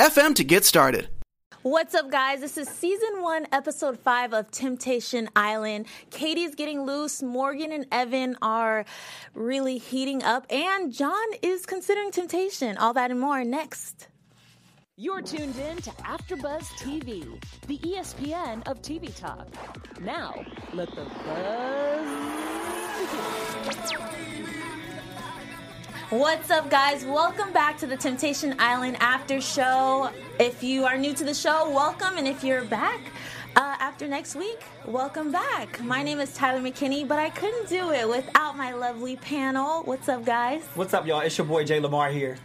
anchor.fm to get started. What's up, guys? This is season one, episode five of Temptation Island. Katie's getting loose. Morgan and Evan are really heating up, and John is considering temptation. All that and more next. You're tuned in to AfterBuzz TV, the ESPN of TV talk. Now, let the buzz begin. What's up, guys? Welcome back to the Temptation Island After Show. If you are new to the show, welcome, and if you're back uh, after next week, welcome back. My name is Tyler McKinney, but I couldn't do it without my lovely panel. What's up, guys? What's up, y'all? It's your boy Jay Lamar here.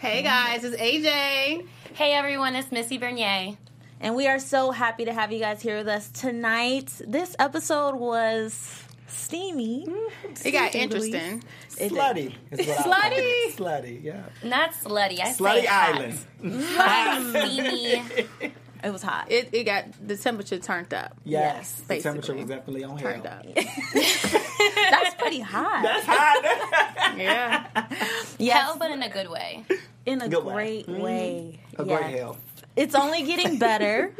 Hey guys, it's AJ. Hey everyone, it's Missy Bernier. And we are so happy to have you guys here with us tonight. This episode was steamy. Mm, it got to say the least. interesting. It did. Slutty. Is what I Slutty. Slutty, yeah. Not slutty, I Slutty say. Island. Hot, steamy. It was hot. It, it got the temperature turned up. Yes. The temperature was definitely on Turned hell. up. That's pretty hot. That's hot. Yeah. yes, Hell, but in a good way. in a Good way. great mm-hmm. way. A Yes. great hell. It's only getting better.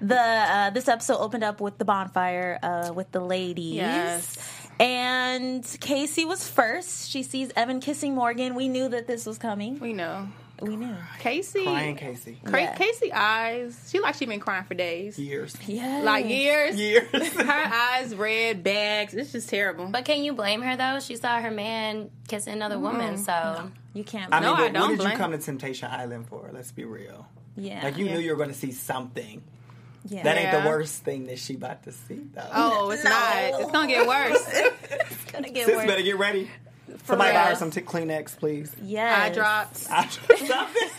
the uh, this episode opened up with the bonfire uh, with the ladies. Yes. And Casey was first. She sees Evan kissing Morgan. We knew that this was coming. We know. We knew. Casey. Crying Casey. Cra- Yeah. Casey eyes. She like she been crying for days. Years. Yeah. Like years. Years. Her eyes red, bags. It's just terrible. But can you blame her though? She saw her man kiss another woman, so You can't. I mean, No, but I what don't did you come to Temptation Island for? Let's be real. yeah. Like, you knew you were going to see something. yeah. That ain't the worst thing that she about to see, though. oh, it's not. It's gonna get worse. It's gonna get Sis worse. better get ready. Somebody buy her real. some t- Kleenex, please. Yes. Eye drops.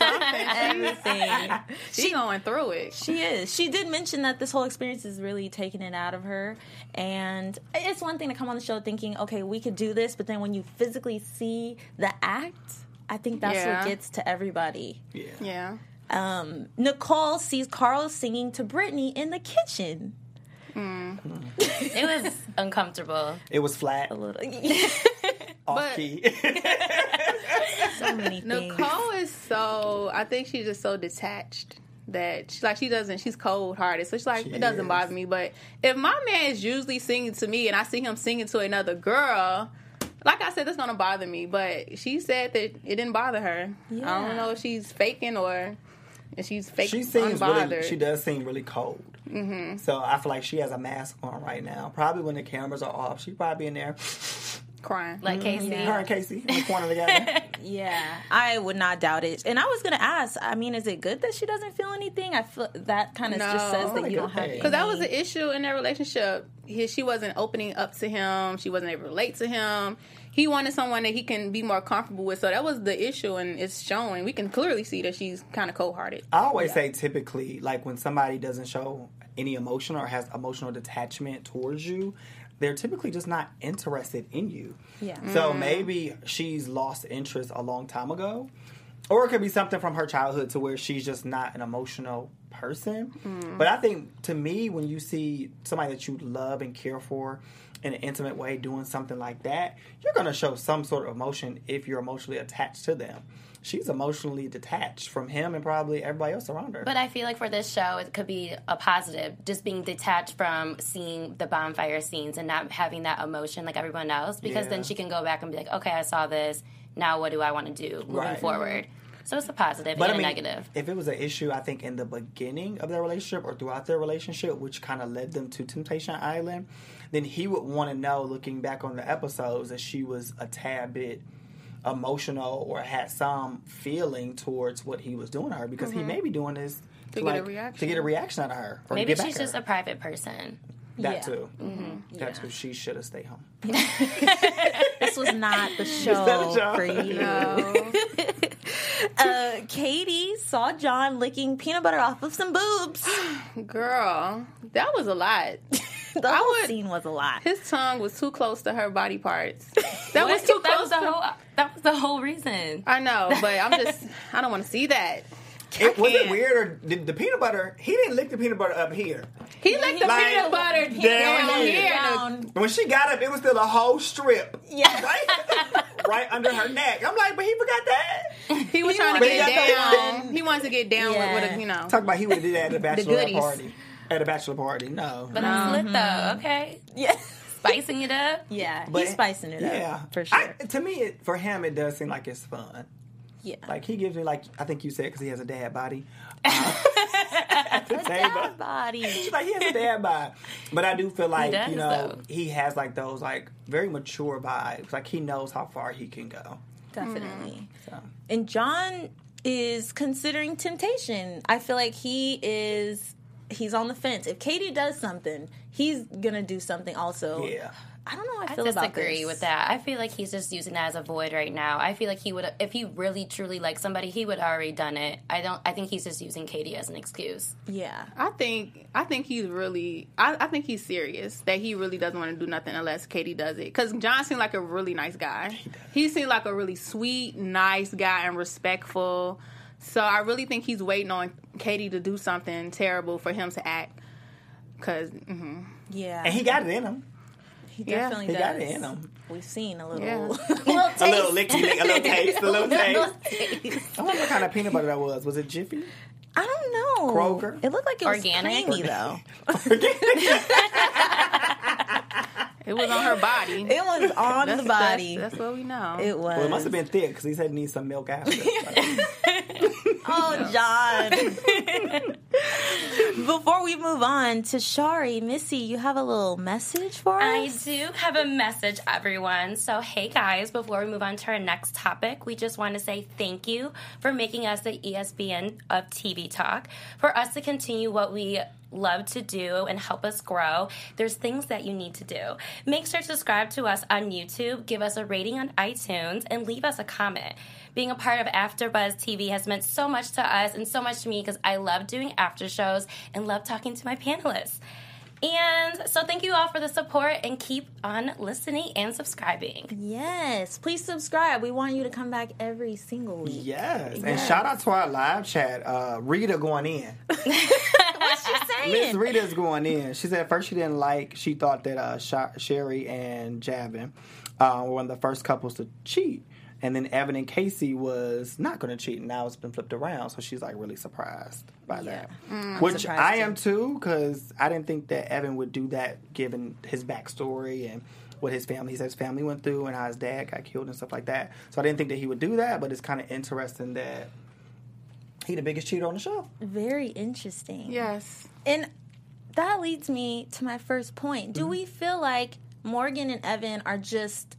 Everything. She going through it. She is. She did mention that this whole experience is really taking it out of her. And it's one thing to come on the show thinking, okay, we could do this, but then when you physically see the act, I think that's Yeah. what gets to everybody. Yeah. Yeah. Um, Nicole sees Carl singing to Brittany in the kitchen. it was uncomfortable. It was flat, A little, off key. so many things. Nicole is so. I think she's just so detached that she, like she doesn't. She's cold hearted, so she's like She it doesn't is. bother me. But if my man is usually singing to me and I see him singing to another girl. Like I said, that's gonna bother me, but she said that it didn't bother her. I don't know if she's faking or if she's faking. she seems unbothered. really. She does seem really cold. Mm-hmm. So I feel like she has a mask on right now. Probably when the cameras are off, she probably in there. crying. Like Casey. Her and Casey in the corner together. Yeah, I would not doubt it. And I was gonna ask. I mean, is it good that she doesn't feel anything? I feel that kind of No. just says that you don't good have thing. Because that was any- the issue in their relationship. He, she wasn't opening up to him. She wasn't able to relate to him. He wanted someone that he can be more comfortable with. So that was the issue, and it's showing. We can clearly see that she's kind of cold hearted. I always say typically, like when somebody doesn't show any emotion or has emotional detachment towards you, they're typically just not interested in you. Yeah. So mm. maybe she's lost interest a long time ago. Or it could be something from her childhood to where she's just not an emotional person. Mm. But I think to me, when you see somebody that you love and care for in an intimate way doing something like that, you're going to show some sort of emotion if you're emotionally attached to them. She's emotionally detached from him and probably everybody else around her. But I feel like for this show, it could be a positive, just being detached from seeing the bonfire scenes and not having that emotion like everyone else, because Yeah. then she can go back and be like, okay, I saw this. Now, what do I want to do moving Right. forward? So it's a positive But and I mean, a negative. if it was an issue, I think in the beginning of their relationship or throughout their relationship, which kind of led them to Temptation Island, then he would want to know, looking back on the episodes, that she was a tad bit emotional or had some feeling towards what he was doing to her because he may be doing this Mm-hmm. To get a reaction. to get a reaction out of her or Maybe get she's back just at a private person. that Yeah. too. Mm-hmm. That too. She should have stayed home. This was not the show show. for you. No. uh, Katie saw John licking peanut butter off of some boobs. Girl, that was a lot. the I whole would- scene was a lot. His tongue was too close to her body parts. That was too that close. was the to- whole. Uh, that was the whole reason. I know, but I'm just. I don't want to see that. It, was it can't. weird or did the peanut butter? He didn't lick the peanut butter up here. He licked the Like, peanut butter down down here. here. Down. When she got up, it was still a whole strip. Yeah. Right, right under her neck. I'm like, but he forgot that. He was trying to get he got down. He wanted to get down Yeah. with, with a, you know. Talk about he would have did that at a bachelor goodies. party. At a bachelor party, no. But that's lit though. Okay, Yeah. spicing it up. Yeah, But- he's spicing it yeah, up for sure. I, to me, it, for him, it does seem like it's fun. yeah, Like he gives me like I think you said because he has a dad body. Uh, at the table. Dad body. She's like he has a dad bod, but I do feel like does, you know though. he has like those like very mature vibes. Like he knows how far he can go. Definitely. So. And John is considering temptation. I feel like he is he's on the fence. If Katie does something, he's gonna do something also. Yeah. I don't know how I I feel about disagree this. with that. I feel like he's just using that as a void right now. I feel like he would, if he really truly liked somebody, he would have already done it. I don't. I think he's just using Katie as an excuse. Yeah. I think I think he's really I, I think he's serious that he really doesn't want to do nothing unless Katie does it. Because John seemed like a really nice guy. He, seemed like a really sweet, nice guy and respectful. So I really think he's waiting on Katie to do something terrible for him to act. Because mm Yeah. And he got it in him. He Yeah. definitely He does. got it in him. We've seen a little, Yeah. little A little licky lick, a little taste, a little taste. taste. I wonder what kind of peanut butter that was. Was it Jiffy? I don't know. Kroger? It looked like it was Organic? creamy though. it was on her body. It was on That's- the body. That's, that's what we know. it was. Well, it must have been thick because he said he needs some milk after. Oh, John. Before we move on to Shari, Missy, you have a little message for us? I do have a message, everyone. So, hey guys, before we move on to our next topic, we just want to say thank you for making us the ESPN of TV Talk. For us to continue what we love to do and help us grow, there's things that you need to do. Make sure to subscribe to us on YouTube, give us a rating on iTunes, and leave us a comment. Being a part of AfterBuzz TV has meant so much to us and so much to me because I love doing after shows and love talking to my panelists. And so, thank you all for the support and keep on listening and subscribing. Yes, please subscribe. We want you to come back every single week. yes. And shout out to our live chat. Uh, Rita going in. What's she Miss? Rita's going in. She said first she didn't like. She thought that uh, Sha- Shari and Javin uh, were one of the first couples to cheat, and then Evan and Casey was not going to cheat. And now it's been flipped around, so she's like really surprised by that. Which I am too, because I didn't think that Evan would do that, given his backstory and what his family, his family went through, and how his dad got killed and stuff like that. So I didn't think that he would do that. But it's kind of interesting that he the biggest cheater on the show. Very interesting. yes. And that leads me to my first point. Mm-hmm. Do we feel like Morgan and Evan are just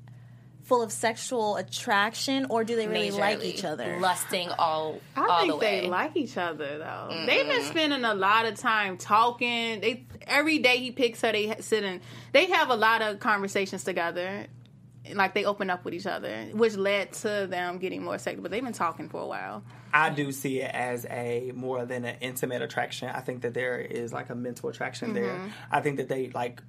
full of sexual attraction, or do they really like each other? lusting all I all think the way. they like each other though. They've been spending a lot of time talking. They every day he picks her, they sit and they have a lot of conversations together. Like they open up with each other, which led to them getting more sexual. But they've been talking for a while. I do see it as a more than an intimate attraction. I think that there is like a mental attraction there. Mm-hmm. I think that they like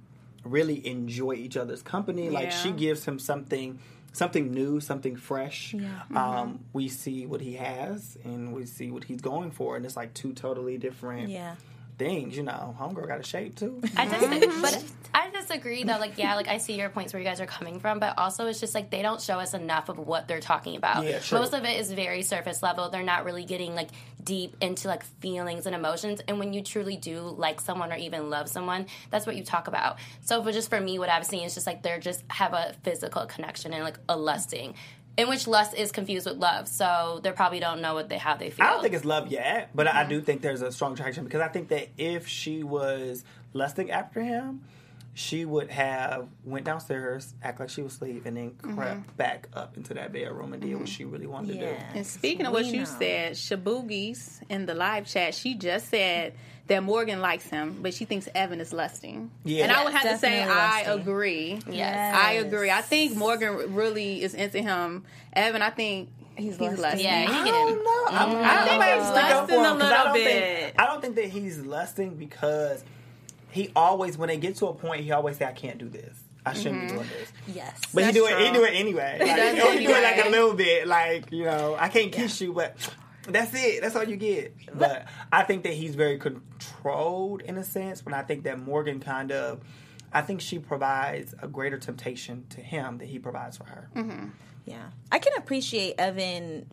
really enjoy each other's company. Like Yeah. she gives him something something new, something fresh. Yeah. Um, we see what he has and we see what he's going for and it's like two totally different Yeah. Things, you know. Homegirl got a shape too. I just, but I disagree though. Like, yeah, like I see your points where you guys are coming from, but also it's just like they don't show us enough of what they're talking about. Yeah, true. Most of it is very surface level. They're not really getting like deep into like feelings and emotions. And when you truly do like someone or even love someone, that's what you talk about. So, for just for me, what I've seen is just like they're just have a physical connection and like a lusting. In which lust is confused with love, so they probably don't know what they how they feel. I don't think it's love yet, but I mm-hmm. do think there's a strong attraction because I think that if she was lusting after him, she would have went downstairs, act like she was asleep, and then mm-hmm. crept back up into that bedroom and did what mm-hmm. she really wanted to do. And speaking of what We you know. said, Shaboogies in the live chat, she just said that Morgan likes him, but she thinks Evan is lusting. Yeah. And I would have to say Definitely I agree. Yes. I agree. I think Morgan really is into him. Evan, I think He's, He's less less. Yeah, he I don't know. I'm, I I'm mm. think he's lusting for a him 'cause I little don't bit. Think, I don't think that he's lusting because he always, when they get to a point, he always say, "I can't do this. I shouldn't be mm-hmm. doing this." yes. But he That's do it. He do it anyway. Like, does or he do it like a little bit. Like you know, I can't kiss you, but that's it. That's all you get. But I think that he's very controlled in a sense. But I think that Morgan kind of, I think she provides a greater temptation to him than he provides for her. Mm-hmm. Yeah, I can appreciate Evan.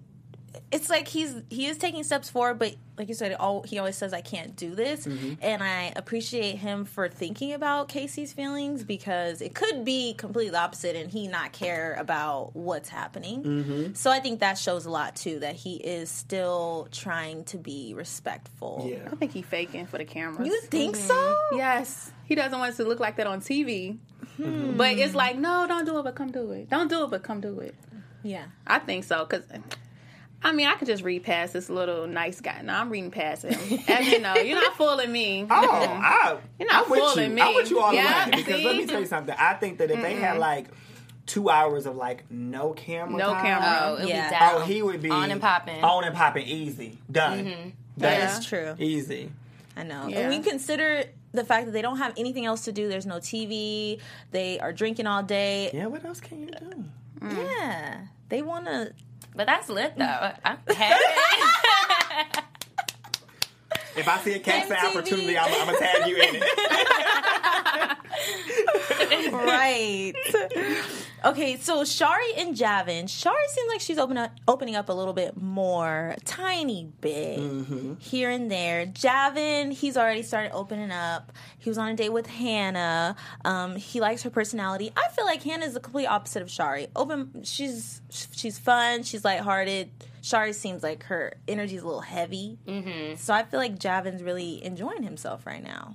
It's like he's he is taking steps forward, but like you said, all he always says I can't do this, mm-hmm. and I appreciate him for thinking about Casey's feelings because it could be completely the opposite, and he not care about what's happening. Mm-hmm. So I think that shows a lot too that he is still trying to be respectful. Yeah. I think he faking for the cameras. you think mm-hmm. so? Yes, he doesn't want us to look like that on TV. Hmm. But it's like, no, don't do it, but come do it. Don't do it, but come do it. Yeah. I think so because. I mean, I could just read past this little nice guy. No, I'm reading past him. And you know, you're not fooling me. Oh, I, You're not I'm fooling you. me. I'm with you all Yeah, the way. Because let me tell you something. I think that if they had like two hours of like no camera, No time, camera. Oh, Yeah. be oh, down. Oh, he would be on and popping. on and popping, easy, done. Mm-hmm. Done. Yeah. That's true. Easy. I know. Yeah. And we consider the fact that they don't have anything else to do. There's no TV. They are drinking all day. Yeah, what else can you do? Yeah. They want to. But that's lit though. Mm. I'm. If I see a casting MTV. opportunity, I'm, I'm gonna tag you in it. right. okay, so Shari and Javin. Shari seems like she's open up, opening up a little bit more, tiny bit here and there. Javin, he's already started opening up. He was on a date with Hannah. Um, he likes her personality. I feel like Hannah is the complete opposite of Shari. Open, she's she's fun. She's lighthearted. Shari seems like her energy's a little heavy. Mm-hmm. So I feel like Javin's really enjoying himself right now.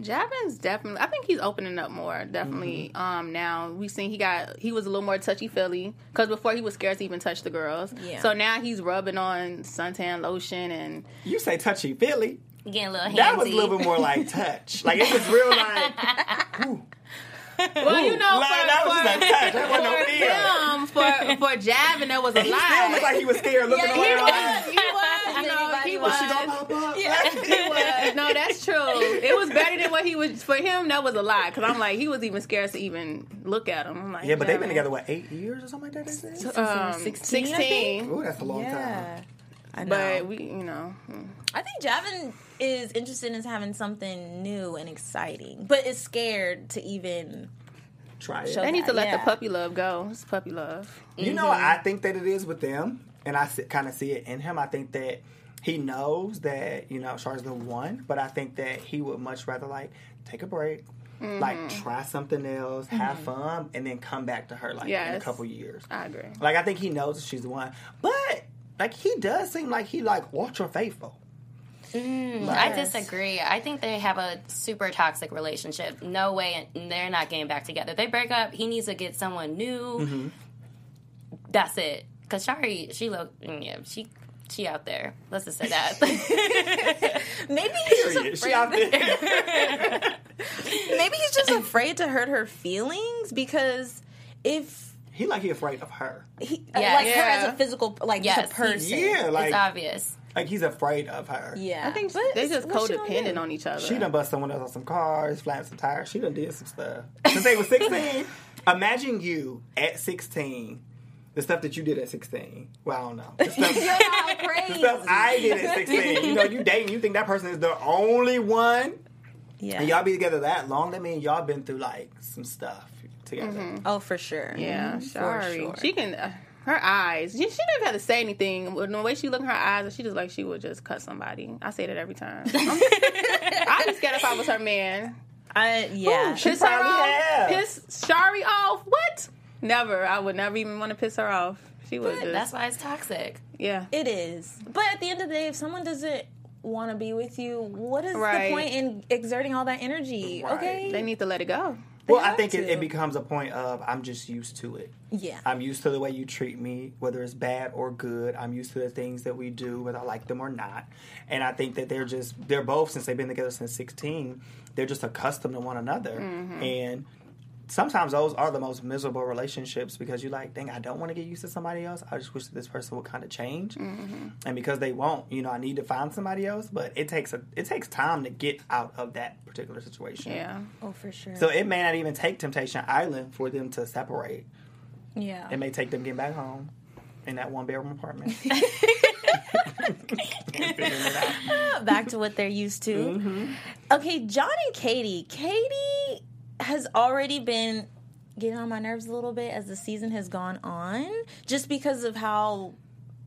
Javin's definitely. I think he's opening up more. Definitely. Um, now we seen he got he was a little more touchy feely because before he was scared to even touch the girls. Yeah. So now he's rubbing on suntan lotion and You say touchy feely. Getting a little handsy. That was a little bit more like touch. Like it was real like. Ooh. well, you know, Like, for, that was for, just a touch. That wasn't no for feel. him, for for Javin, that was a lot. He still lie. looked like he was scared looking he around. was. He was. You know, he was. Was she gonna pop up? He was. No, that's true. It was better than what he was for him. That was a lie because I'm like he was even scared to even look at him. I'm like, Yeah, but they've been together what eight years or something like that. They say. Um, 16, I 16. Ooh, that's a long Yeah. time. I know. But we, you know, mm. I think Javin is interested in having something new and exciting, but is scared to even. Try it. Show they need to let Yeah. the puppy love go. It's puppy love. You know I think that it is with them, and I kind of see it in him. I think that he knows that you know Char's the one, but I think that he would much rather like take a break, like mm-hmm. try something else, have mm-hmm. fun, and then come back to her like in a couple years. I agree. Like I think he knows that she's the one, but like he does seem like he like ultra faithful. Mm, I disagree. I think they have a super toxic relationship. No way, and they're not getting back together. They break up. He needs to get someone new. Mm-hmm. That's it. Cause Shari, she look, mm, yeah, she she out there. Let's just say that. Maybe he's just Period. She afraid. out there. Maybe he's just afraid to hurt her feelings because if he like he afraid of her. he Yeah. like her as a physical like Yes, just a person. Yeah, like it's obvious. like he's afraid of her. Yeah, I think But they're just what you gonna codependent on each other. She done bust someone else on some cars, flat some tires. She done did some stuff. Since they was 16, imagine you at 16, the stuff that you did at 16. Well, I don't know. The stuff, How the crazy. stuff I did at 16. You know, you dating, you think that person is the only one, yeah. and y'all be together that long, that means y'all been through like some stuff together. Mm-hmm. oh, for sure. yeah, mm-hmm. sorry. sure. She can. Uh, her eyes. She, she didn't have to say anything. With The way she look in her eyes, she just like she would just cut somebody. I say that every time. I'm- I'd be scared if I was her man. I, yeah. She Piss her off. have. Piss Shari off. What? Never. I would never even want to piss her off. She would just. That's why it's toxic. yeah. It is. But at the end of the day, if someone doesn't want to be with you, what is Right. the point in exerting all that energy? Right. Okay. They need to let it go. Well, I think it, it becomes a point of I'm just used to it. yeah. I'm used to the way you treat me, whether it's bad or good. I'm used to the things that we do, whether I like them or not. And I think that they're just, they're both, since they've been together since 16, they're just accustomed to one another. Mm-hmm. And sometimes those are the most miserable relationships because you're like, dang, I don't want to get used to somebody else. I just wish that this person would kind of change. Mm-hmm. And because they won't, you know, I need to find somebody else. But it takes a it takes time to get out of that particular situation. Yeah. Oh, for sure. So it may not even take Temptation Island for them to separate. yeah. It may take them getting back home in that one bedroom apartment. back to what they're used to. Mm-hmm. Okay, John and Katie. Katie has already been getting on my nerves a little bit as the season has gone on, just because of how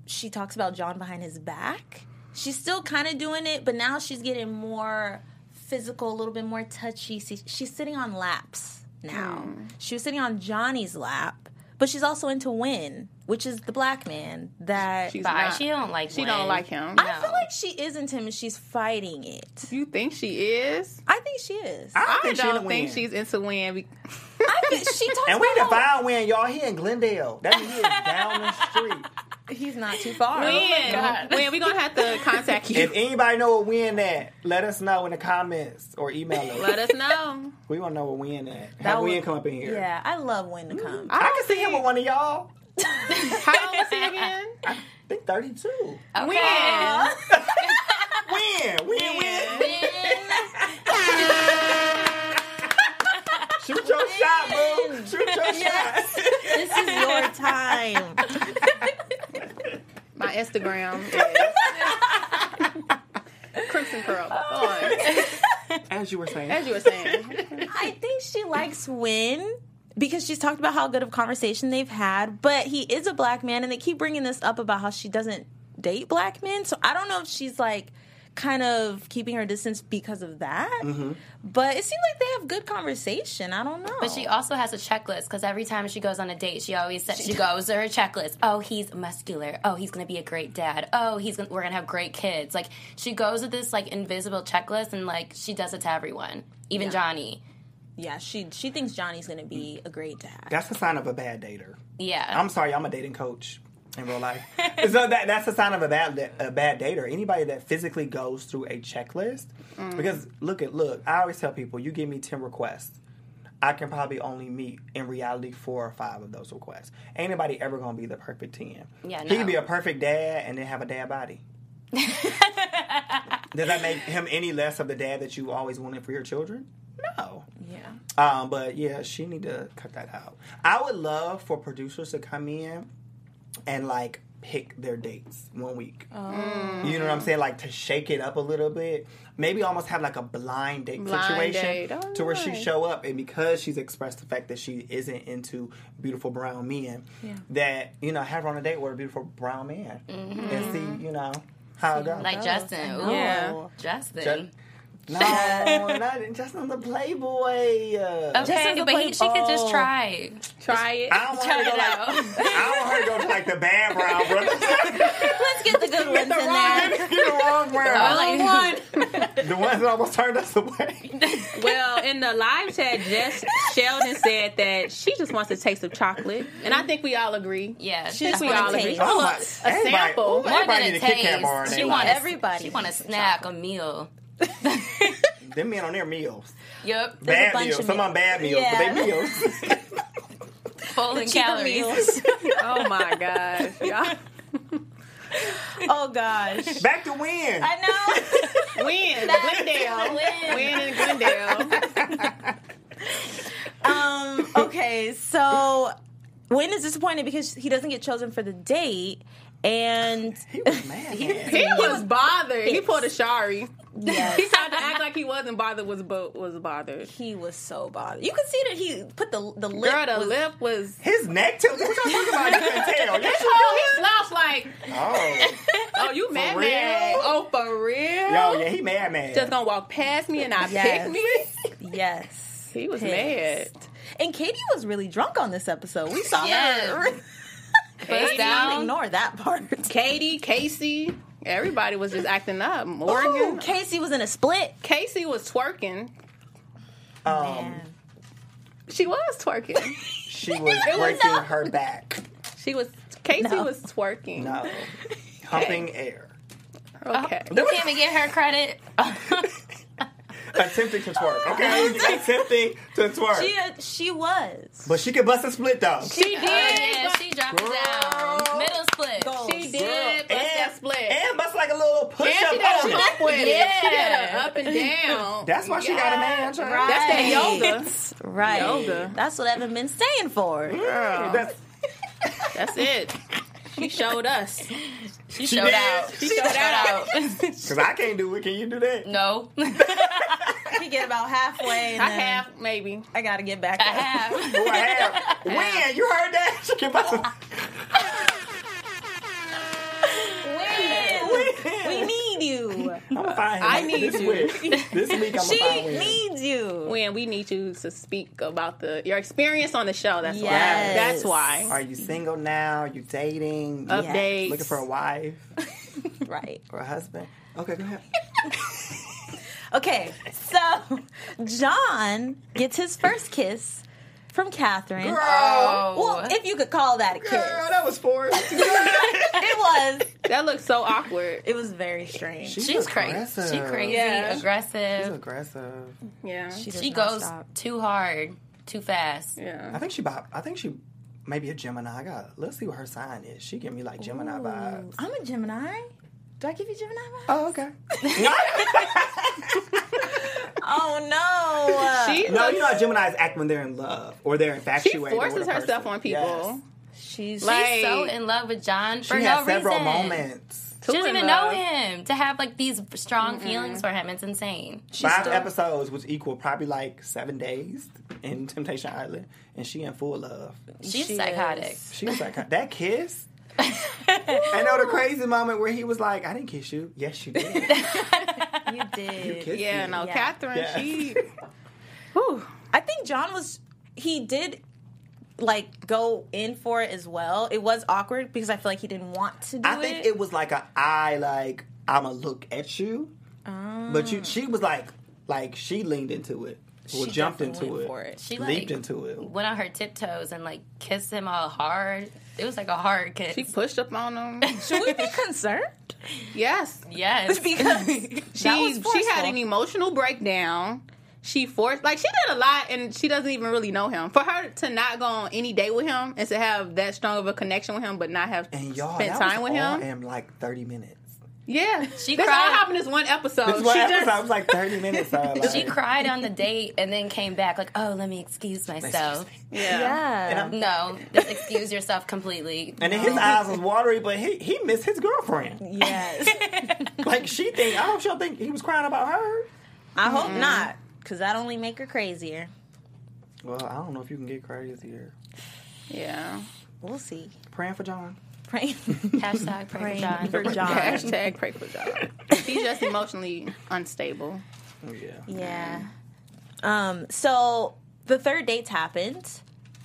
she talks about John behind his back. She's still kind of doing it, but now she's getting more physical, a little bit more touchy. She- She's sitting on laps now. Hmm. She was sitting on Johnny's lap, but she's also into Win, which is the black man that She's not. She don't like. She Win. don't like him. I feel like she is into him and she's fighting it. You think she is? I think she is. I I think don't the think win. she's into win. be- I think she talks And we about how define win, y'all. He in Glendale. That he is down the street. He's not too far. Win, oh God. win. We gonna have to contact you. If anybody know what win at, let us know in the comments or email us. Let us know. We want to know what win at. Have That win come up in here. Yeah, I love when to come. I can see him with one of y'all. How old was he again? I think 32. Okay. Win, win, win. Shoot your shot, boo. Shoot your shot. this is your time. My Instagram is Crimson Curl. Oh. As you were saying. As you were saying. I think she likes Win because she's talked about how good of conversation they've had, but he is a black man, and they keep bringing this up about how she doesn't date black men. So I don't know if she's like kind of keeping her distance because of that. Mm-hmm. But it seems like they have good conversation. I don't know. But she also has a checklist because every time she goes on a date, she always says she goes to her checklist. Oh, he's muscular. Oh, he's gonna be a great dad. Oh, he's gonna, we're gonna have great kids. Like she goes with this like invisible checklist and like she does it to everyone, even Johnny. yeah, she she thinks Johnny's gonna be a great dad. That's a sign of a bad dater. Yeah, I'm sorry, I'm a dating coach in real life. so that that's a sign of a bad a bad dater. Anybody that physically goes through a checklist. Because look at look, I always tell people, you give me ten requests. I can probably only meet in reality four or five of those requests. Ain't nobody ever gonna be the perfect ten. Yeah, He no. can be a perfect dad and then have a dad body. Does that make him any less of the dad that you always wanted for your children? No. Yeah. Um, but yeah, she need to cut that out. I would love for producers to come in and like pick their dates one week. You know what I'm saying? Like to shake it up a little bit. Maybe almost have like a blind date Blind situation date. Oh, to where she show up and because she's expressed the fact that she isn't into beautiful brown men, that you know have her on a date with a beautiful brown man and see you know how it goes. like Justin. Ooh, Yeah. Justin. no, not just on the Playboy. Uh, Okay, the but he, she could just try. Try it. I don't want Try her to it go like out. I don't want her to go to like the bad brown brothers. Let's get the good ones in there. Get the wrong brown. like- the ones that almost turned us away. Well, in the live chat, Jess Sheldon said that she just wants a taste of chocolate, and I think we all agree. Yeah, She that's just we what wanna all it agree. taste. Oh, my- a sample. ooh, More than Everybody a need a Kit Kat taste. She their want. Everybody She want a needs some snack, a meal. Them men on their meals. Yep, a Bad bunch meals. of Some on bad meals, Yeah. but they meals. full in cheaper calories. meals. Oh my gosh, y'all. oh gosh. Back to win. I know. Win, Win. Glendale. Win in Glendale. Um, okay, so Win is disappointed because he doesn't get chosen for the date, and he was mad. man. He was bothered. He pulled a Shari. Yes, He tried to act like he wasn't bothered. Was bo- was bothered. he was so bothered. You can see that he put the the lip. Girl, the was- lip was. His neck too. What y'all talking about? You can tell. Yes, Oh, he slouched like. Oh. Oh, you mad real? mad? Oh, for real? Yo, yeah, he mad, man. Just gonna walk past me and not Yes. pick me? Yes, He was Pissed. mad. And Katie was really drunk on this episode. We saw Yes. her. Face down. Ignore that part. Katie, Casey, everybody was just acting up. Ooh, Casey was in a split. Casey was twerking. um, She was twerking. she was breaking her back. She was. Casey No. was twerking. No. Humping air. Okay. You can't even give her credit. attempting to twerk. Okay, attempting to twerk. She uh, she was. but she could bust a split though. She Oh, did. yeah, she dropped it down. Middle split. She did. Bust push And she up did a on it. with. Yeah. She did a up and down. That's why she got a man. Right. That's that yoga. Right. Yoga. That's what Evan been staying for. Girl, mm, That's, that's it. She showed us. She, She showed did. out. She showed out. Cause I can't do it. Can you do that? no. He get about halfway and I have maybe. I gotta get back I up. have. Oh, I have. When you heard that? You. I'm gonna find him I need this you. week. This week I'm She gonna find him. needs you. When we need you to speak about the your experience on the show. That's why. That's why. Are you single now? Are you dating? You Updates. Looking for a wife Right. or a husband? Okay, go ahead. Okay, so John gets his first kiss from Catherine. Girl, Well, if you could call that a kiss. girl, that was forced. It was. That looks so awkward. It was very strange. She's crazy. aggressive. She crazy, Yeah. She's aggressive. aggressive. Yeah. She, She goes stop. too hard, too fast. Yeah. I think she bop. I think she maybe a Gemini. I got. Let's see what her sign is. She give me like Gemini vibes. I'm a Gemini. Do I give you Gemini vibes? Oh, okay. Oh no. She no, looks- you know how Geminis act when they're in love or they're infatuated. she infatuated. forces with a herself on people. Yes. she's Like- She's so in love with John for She no has several reason. moments. She doesn't in even know him to have like these strong feelings for him. It's insane. Five still- episodes was equal probably like seven days in Temptation Island, and she in full love. She's She psychotic. is. She was like that kiss. I know the crazy moment where he was like, "I didn't kiss you." Yes, you did. You did. kissed Yeah, me. no, Yeah. Catherine, Yeah. she. Whew. I think John was he did like go in for it as well. It was awkward because I feel like he didn't want to do it. I think it was like a I like I'ma look at you, oh. but you she was like like she leaned into it, or She jumped into went it, for it. She leaped like into it. went on her tiptoes and like kissed him all hard. It was like a hard kiss. She pushed up on him. Should we be concerned? yes. yes, Because She she had an emotional breakdown. She forced like she did a lot and she doesn't even really know him. For her to not go on any date with him and to have that strong of a connection with him but not have And y'all, spent that time was with all him. in like thirty minutes. Yeah. She This all cried. happened this one episode. This one she episode just- was like thirty minutes. So like, she cried on the date and then came back like, "Oh, let me excuse myself." yeah. Yeah. No, just excuse yourself completely. And then his eyes was watery, but he he missed his girlfriend. yes. Like she think I hope she'll think he was crying about her. I hope not, because that only make her crazier. Well, I don't know if you can get crazier. Yeah. We'll see. Praying for John. Praying, Hashtag pray praying for John. for John. Hashtag pray for John. He's just emotionally unstable. Oh, yeah. Yeah. Um. So the third dates happened,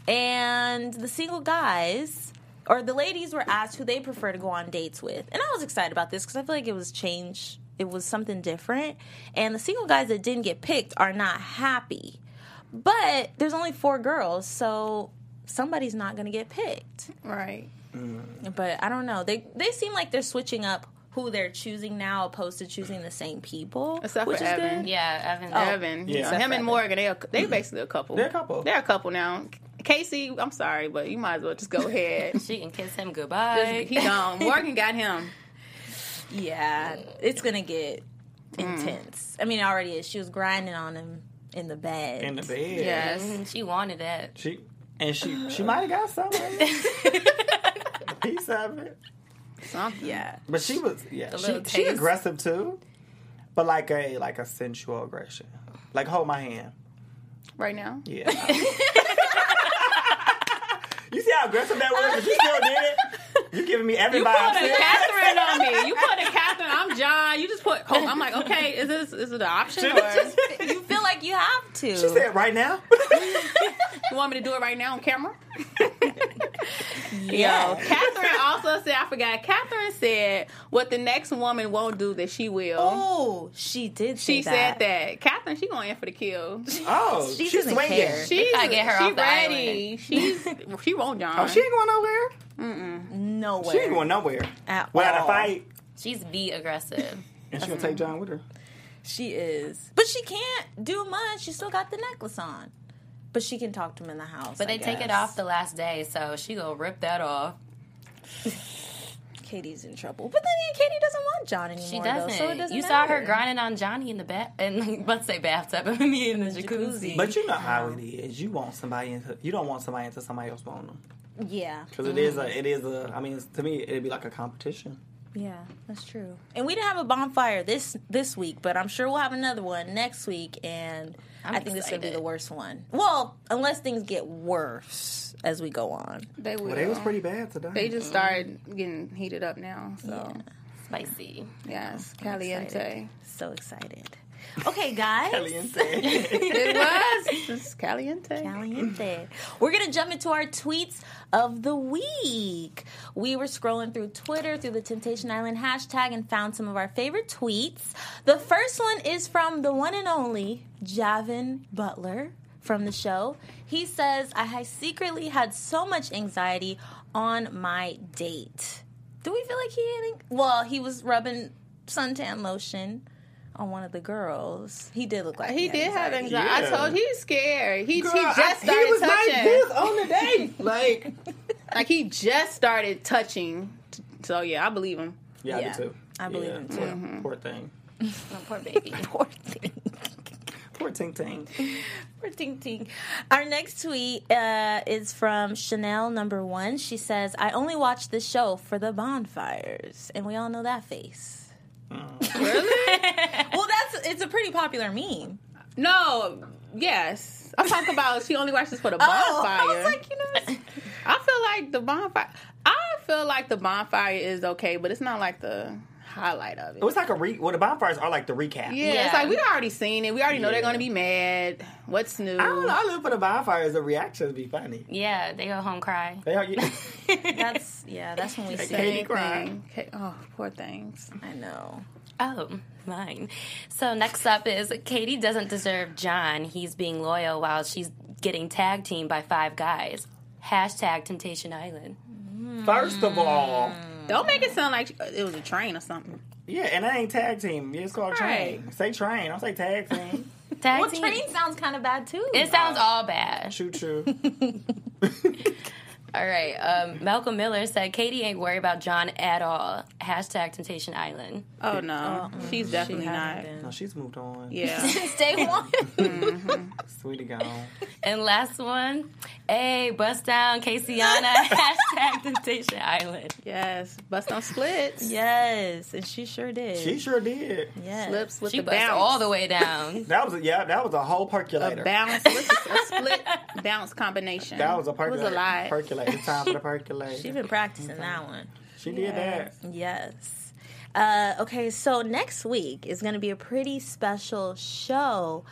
and the single guys or the ladies were asked who they prefer to go on dates with, and I was excited about this because I feel like it was change. It was something different, and the single guys that didn't get picked are not happy. But there's only four girls, so somebody's not going to get picked. Right. But I don't know. They they seem like they're switching up who they're choosing now, opposed to choosing the same people, Except which for is Evan. good. Yeah, Evan. Evan. Yeah. Yeah. him and Morgan, they are, they basically a couple. They're a couple. They're a couple now. Casey, I'm sorry, but you might as well just go ahead. She can kiss him goodbye. he gone. Morgan got him. Yeah, it's gonna get intense. I mean, it already is. She was grinding on him in the bed. In the bed. Yes. Mhm, she wanted it. She and she she might have got some of it. a piece of it. Something. yeah, But she was yeah. She, little she aggressive too. But like a like a sensual aggression. Like hold my hand. Right now. Yeah. you see how aggressive that was, but you still did it. You giving me every You vibe. put a. Catherine on me. You put a Catherine. I'm John. You just put. Oh, I'm like, okay. Is this is it an option or you feel like you have to. She said right now. you want me to do it right now on camera? yeah. Yo, Catherine also said. I forgot. Catherine said what the next woman won't do that she will. Oh, she did. Say she said that. Catherine, she going in for the kill. Oh, She she's doesn't swinging. care. She's gotta get her she off the ready. She's she won't John. Oh, she ain't going nowhere. Mm-mm. Nowhere. She ain't going nowhere. At Without all. a fight. She's be aggressive. And she gonna take John with her. She is, but she can't do much. She still got the necklace on, but she can talk to him in the house. But I they take it off the last day, so she gonna rip that off. Katie's in trouble. But then again, Katie doesn't want John anymore. She though, doesn't. so it doesn't you saw her grinding on Johnny in the bath, and let's say bathtub, I mean in the jacuzzi. But you know how uh-huh. it is. You want somebody into. You don't want somebody into somebody else want them Yeah, because it is a. Mm-hmm. It is a. I mean, to me, it'd be like a competition. Yeah, that's true. And we didn't have a bonfire this this week, but I'm sure we'll have another one next week. And I'm I think this is gonna be the worst one. Well, unless things get worse as we go on. They will. But it was pretty bad today. They just mm. started getting heated up now. So Spicy. yes, caliente. Excited. So excited. Okay, guys. Caliente. it was just caliente. Caliente. We're gonna jump into our tweets of the week. We were scrolling through Twitter through the Temptation Island hashtag and found some of our favorite tweets. The first one is from the one and only Javin Butler from the show. He says, I secretly had so much anxiety on my date. Do we feel like he had? Well, he was rubbing suntan lotion on one of the girls. He did look like He had did have anxiety. anxiety. Yeah. I told you he's scared. He, Girl, he I- just started he was touching. like this on the day, Like, Like he just started touching. So yeah, I believe him. yeah, Yeah, I do too. I believe Yeah, him, too. Poor, poor thing. Oh, poor baby. Poor thing. Poor Ting Ting. Poor ting ting. Our next tweet uh, is from Chanel number one. She says, I only watch this show for the bonfires. And we all know that face. Really? Well, that's it's a pretty popular meme. no. Yes. I'm talking about she only watches for the Oh, bonfire. I was like, you know, I feel like the bonfire. I feel like the bonfire is okay, but it's not like the highlight of it. It was like a re. Well, the bonfires are like the recap. yeah, Yeah. it's like we already seen it. We already know they're going to be mad. What's new? I don't know. I live for the bonfires. The reactions be funny. Yeah, they go home cry. They are, yeah. that's yeah, that's when we Katie say. Same cried. thing. Oh, poor things. I know. Oh, mine. So next up is Katie doesn't deserve John. He's being loyal while she's getting tag teamed by five guys. Hashtag Temptation Island. First of all, hmm. Don't make it sound like it was a train or something. yeah, and that ain't tag team. It's called Right. train. Say train. Don't say tag team. Tag Well, team. train sounds kind of bad too. It sounds all bad. Choo choo. All right. Um, Malcolm Miller said Katie ain't worried about John at all. Hashtag Temptation Island. Oh no, she's definitely She not. been. No, she's moved on. Yeah. Stay one. Sweetie gone. And last one, hey, bust down Caseyana. Hashtag Temptation Island. yes. Bust on splits. yes, and she sure did. She sure did. yes. Slips with She the bust bounce. all the way down. That was a, yeah. That was a whole percolator. A percolator. bounce with a split bounce combination. that was a percolator. It percolator. was a lie. Percolator. It's time for the percolator. She's been practicing that one. she did that. Yes. Uh, okay, so next week is going to be a pretty special show.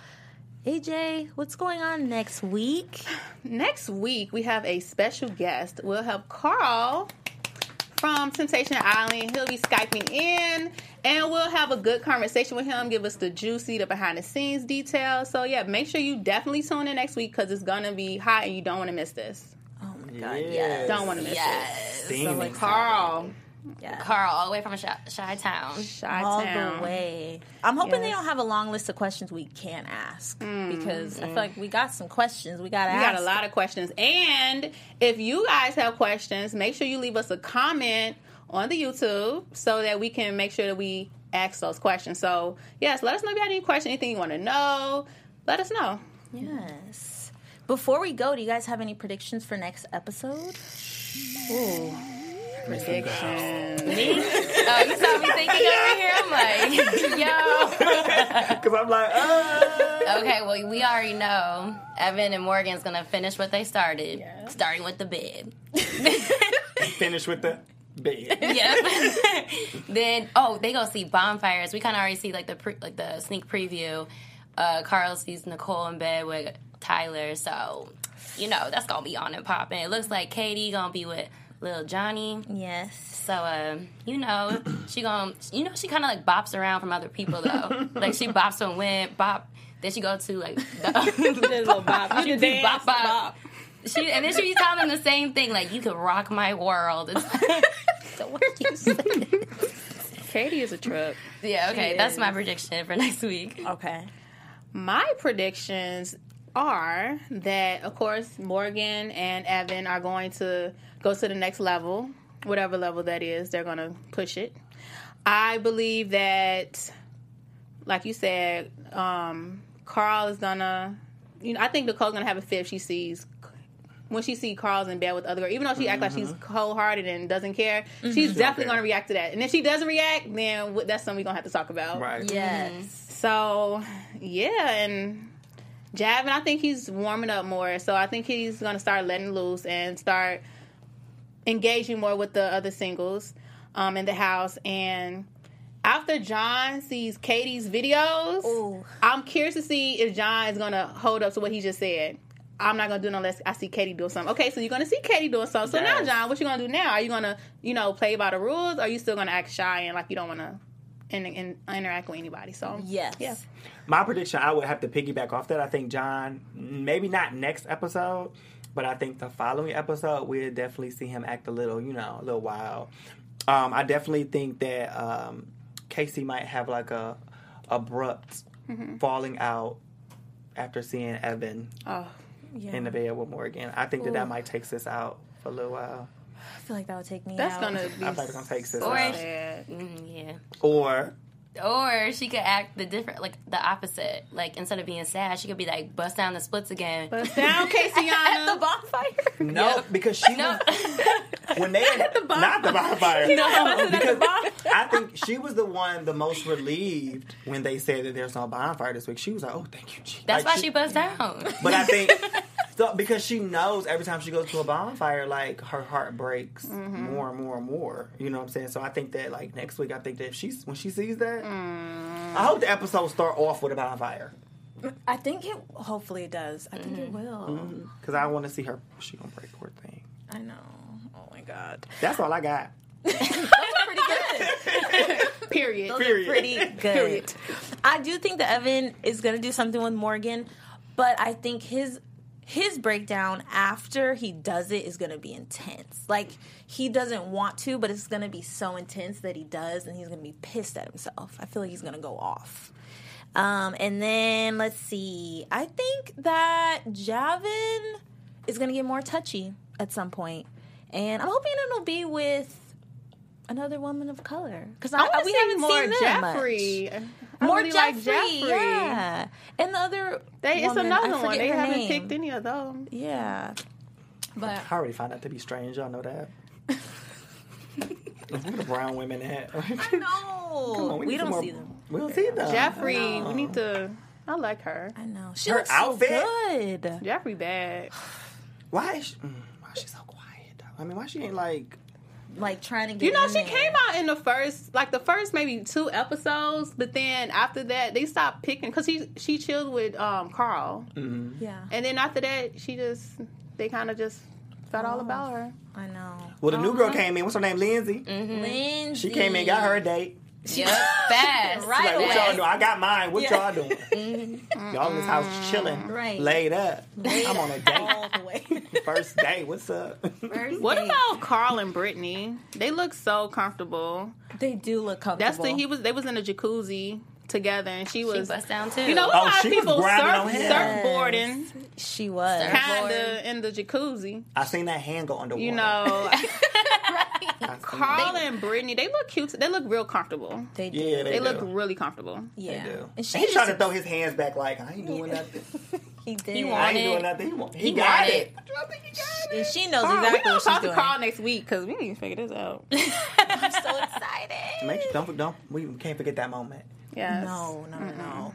AJ, what's going on next week? Next week we have a special guest. We'll have Carl from Temptation Island. He'll be skyping in, and we'll have a good conversation with him. Give us the juicy, the behind the scenes details. So yeah, make sure you definitely tune in next week because it's gonna be hot, and you don't want to miss this. My God, Yes. yes. Don't want to miss Yes. Steaming. this. Carl, yes. Carl, all the way from Chi-town. All Chi-town. the way. I'm hoping they don't have a long list of questions we can't ask because I feel like we got some questions we got to Mm, We got a lot of questions. And if you guys have questions, make sure you leave us a comment on the YouTube so that we can make sure that we ask those questions. So, yes, let us know if you have any questions, anything you want to know. Let us know. Yes. Before we go, do you guys have any predictions for next episode? Ooh. Predictions. Me? Oh, you saw me thinking over here? I'm like, yo. Because I'm like, uh. Okay, well, we already know Evan and Morgan's going to finish what they started, starting with the bed. Finish with the bed. Yep. then, oh, they gonna see bonfires. We kind of already see like the pre- like the sneak preview. Uh, Carl sees Nicole in bed with Tyler, so you know that's gonna be on and popping. It looks like Katie gonna be with little Johnny. Yes. So, uh, you know, she gonna, you know, she kind of like bops around from other people though. like she bops from when bop. Then she go to like the little bop. she bop bop. She and then she be telling them the same thing. Like you could rock my world. It's The word you said. Katie is a trip. Yeah, okay, She that's is. my prediction for next week. Okay. My predictions are that, of course, Morgan and Evan are going to go to the next level, whatever level that is. They're going to push it. I believe that, like you said, um, Carl is gonna. You know, I think Nicole's gonna have a fit if she sees when she see Carl's in bed with other girls. Even though she act like she's cold hearted and doesn't care, she's definitely gonna react to that. And if she doesn't react, then that's something we're gonna have to talk about. Right. Yes. So yeah, and Javen, I think he's warming up more. So I think he's gonna start letting loose and start engaging more with the other singles um, in the house. And after John sees Kady's videos, Ooh. I'm curious to see if John is gonna hold up to what he just said. I'm not gonna do it unless I see Kady doing something. Okay, so you're gonna see Kady doing something. So now, John, what you gonna do now? Are you gonna, you know, play by the rules? Or are you still gonna act shy and like you don't wanna in, in, interact with anybody? So Yes. yeah. My prediction, I would have to piggyback off that. I think John, maybe not next episode, but I think the following episode, we'll definitely see him act a little, you know, a little wild. Um, I definitely think that um, Kaci might have like a abrupt falling out after seeing Evan Oh, Yeah. in the bed with Morgan. I think that that might take us out for a little while. I feel like that would take me that's out. gonna be I think it's gonna take sis so out. sad. Mm, yeah. Or Or she could act the different, like the opposite. Like instead of being sad, she could be like bust down the splits again. But down, At the bonfire. no, Yeah. because she No. was when they not the bonfire. No, because I think she was the one the most relieved when they said that there's no bonfire this week. She was like, "Oh, thank you, Jesus." That's Like, why she bust down. But I think so because she knows every time she goes to a bonfire, like her heart breaks Mm-hmm. more and more and more. You know what I'm saying? So I think that like next week, I think that if she's when she sees that, Mm. I hope the episode start off with a bonfire I think it. Hopefully, it does. I think it will. because I want to see her. She gonna break poor thing. I know. Oh my god. That's all I got. Pretty good. Period. Period. Pretty good. I do think that Evan is gonna do something with Morgan, but I think his his breakdown after he does it is gonna be intense. Like he doesn't want to, but it's gonna be so intense that he does, and he's gonna be pissed at himself. I feel like he's gonna go off. Um, and then let's see. I think that Javen is gonna get more touchy at some point, and I'm hoping it'll be with another woman of color because I want to we see haven't more seen them Jeffrey. much. I More really Jeffrey, like Jeffrey. yeah, and the other. They, it's woman, another one. They haven't name. picked any of them. Yeah, but I already found out to be strange. Y'all know that. Where the brown women at? no, Come on, we, need some don't more- see them. We don't see them. Jeffrey, we need to. I like her. I know she Her looks outfit? so good. Jeffrey bad. Why is she, mm, why is she so quiet? I mean, why she ain't like? Like trying to get. You know, in she there. came out in the first, like the first maybe two episodes, but then after that they stopped picking because she she chilled with um Carl, Mm-hmm. Yeah, and then after that she just they kind of just felt all about her. I know. Well, the new Uh-huh. girl came in. What's her name? Lindsay. Lindsay. She came in, got her a date. Yep, fast. Right Like, what away. y'all doing? I got mine. What Yeah. y'all doing? Mm-hmm. Y'all in this house chilling, mm-hmm. Right. Laid up. I'm on a date. all the way. First day. What's up? First What date. about Carl and Brittany? They look so comfortable. They do look comfortable. That's the he was they was in a jacuzzi together, and she She was. bust down too. you know, a lot of people grinding surf, on him. surfboarding, She was. Kind of in the jacuzzi. I seen that hand go underwater. You know, I seen Carl and Brittany, they look cute. They look real comfortable. They do. Yeah, They They look really comfortable. yeah. They do. And And she he just, tried to throw his hands back like I ain't doing nothing. He did. He I ain't doing nothing. He, want, he, He got wanted it. it. I think he got And it. she knows Carl, we exactly gonna what she's talk to doing. Carl next week because we need to figure this out. I'm so excited. Make sure, don't, don't, we can't forget that moment. Yes. No, no, no, no.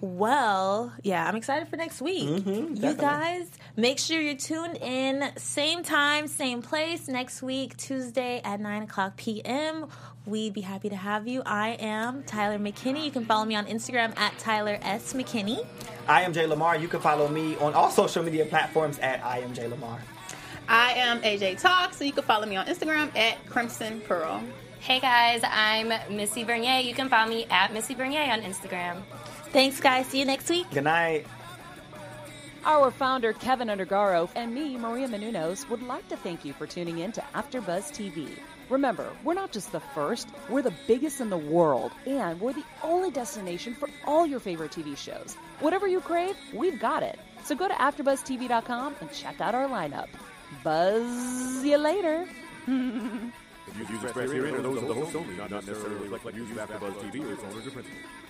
Well, yeah, I'm excited for next week. Mm-hmm, you guys, make sure you're tuned in. Same time, same place next week, Tuesday at 9 o'clock p.m. We'd be happy to have you. I am Tyler McKinney. You can follow me on Instagram at Tyler S. McKinney. I am Jay Lamar. You can follow me on all social media platforms at I am Jay Lamar. I am AJ Talk, so you can follow me on Instagram at Crimson Pearl. Hey guys, I'm Missy Bernier. You can follow me at Missy Bernier on Instagram. Thanks, guys. See you next week. Good night. Our founder, Kevin Undergaro, and me, Maria Menounos, would like to thank you for tuning in to AfterBuzz TV. Remember, we're not just the first, we're the biggest in the world, and we're the only destination for all your favorite TV shows. Whatever you crave, we've got it. So go to AfterBuzzTV.com and check out our lineup. Buzz you later. The views expressed herein are those of the host only, not necessarily reflect views of AfterBuzz TV or its owners or principals.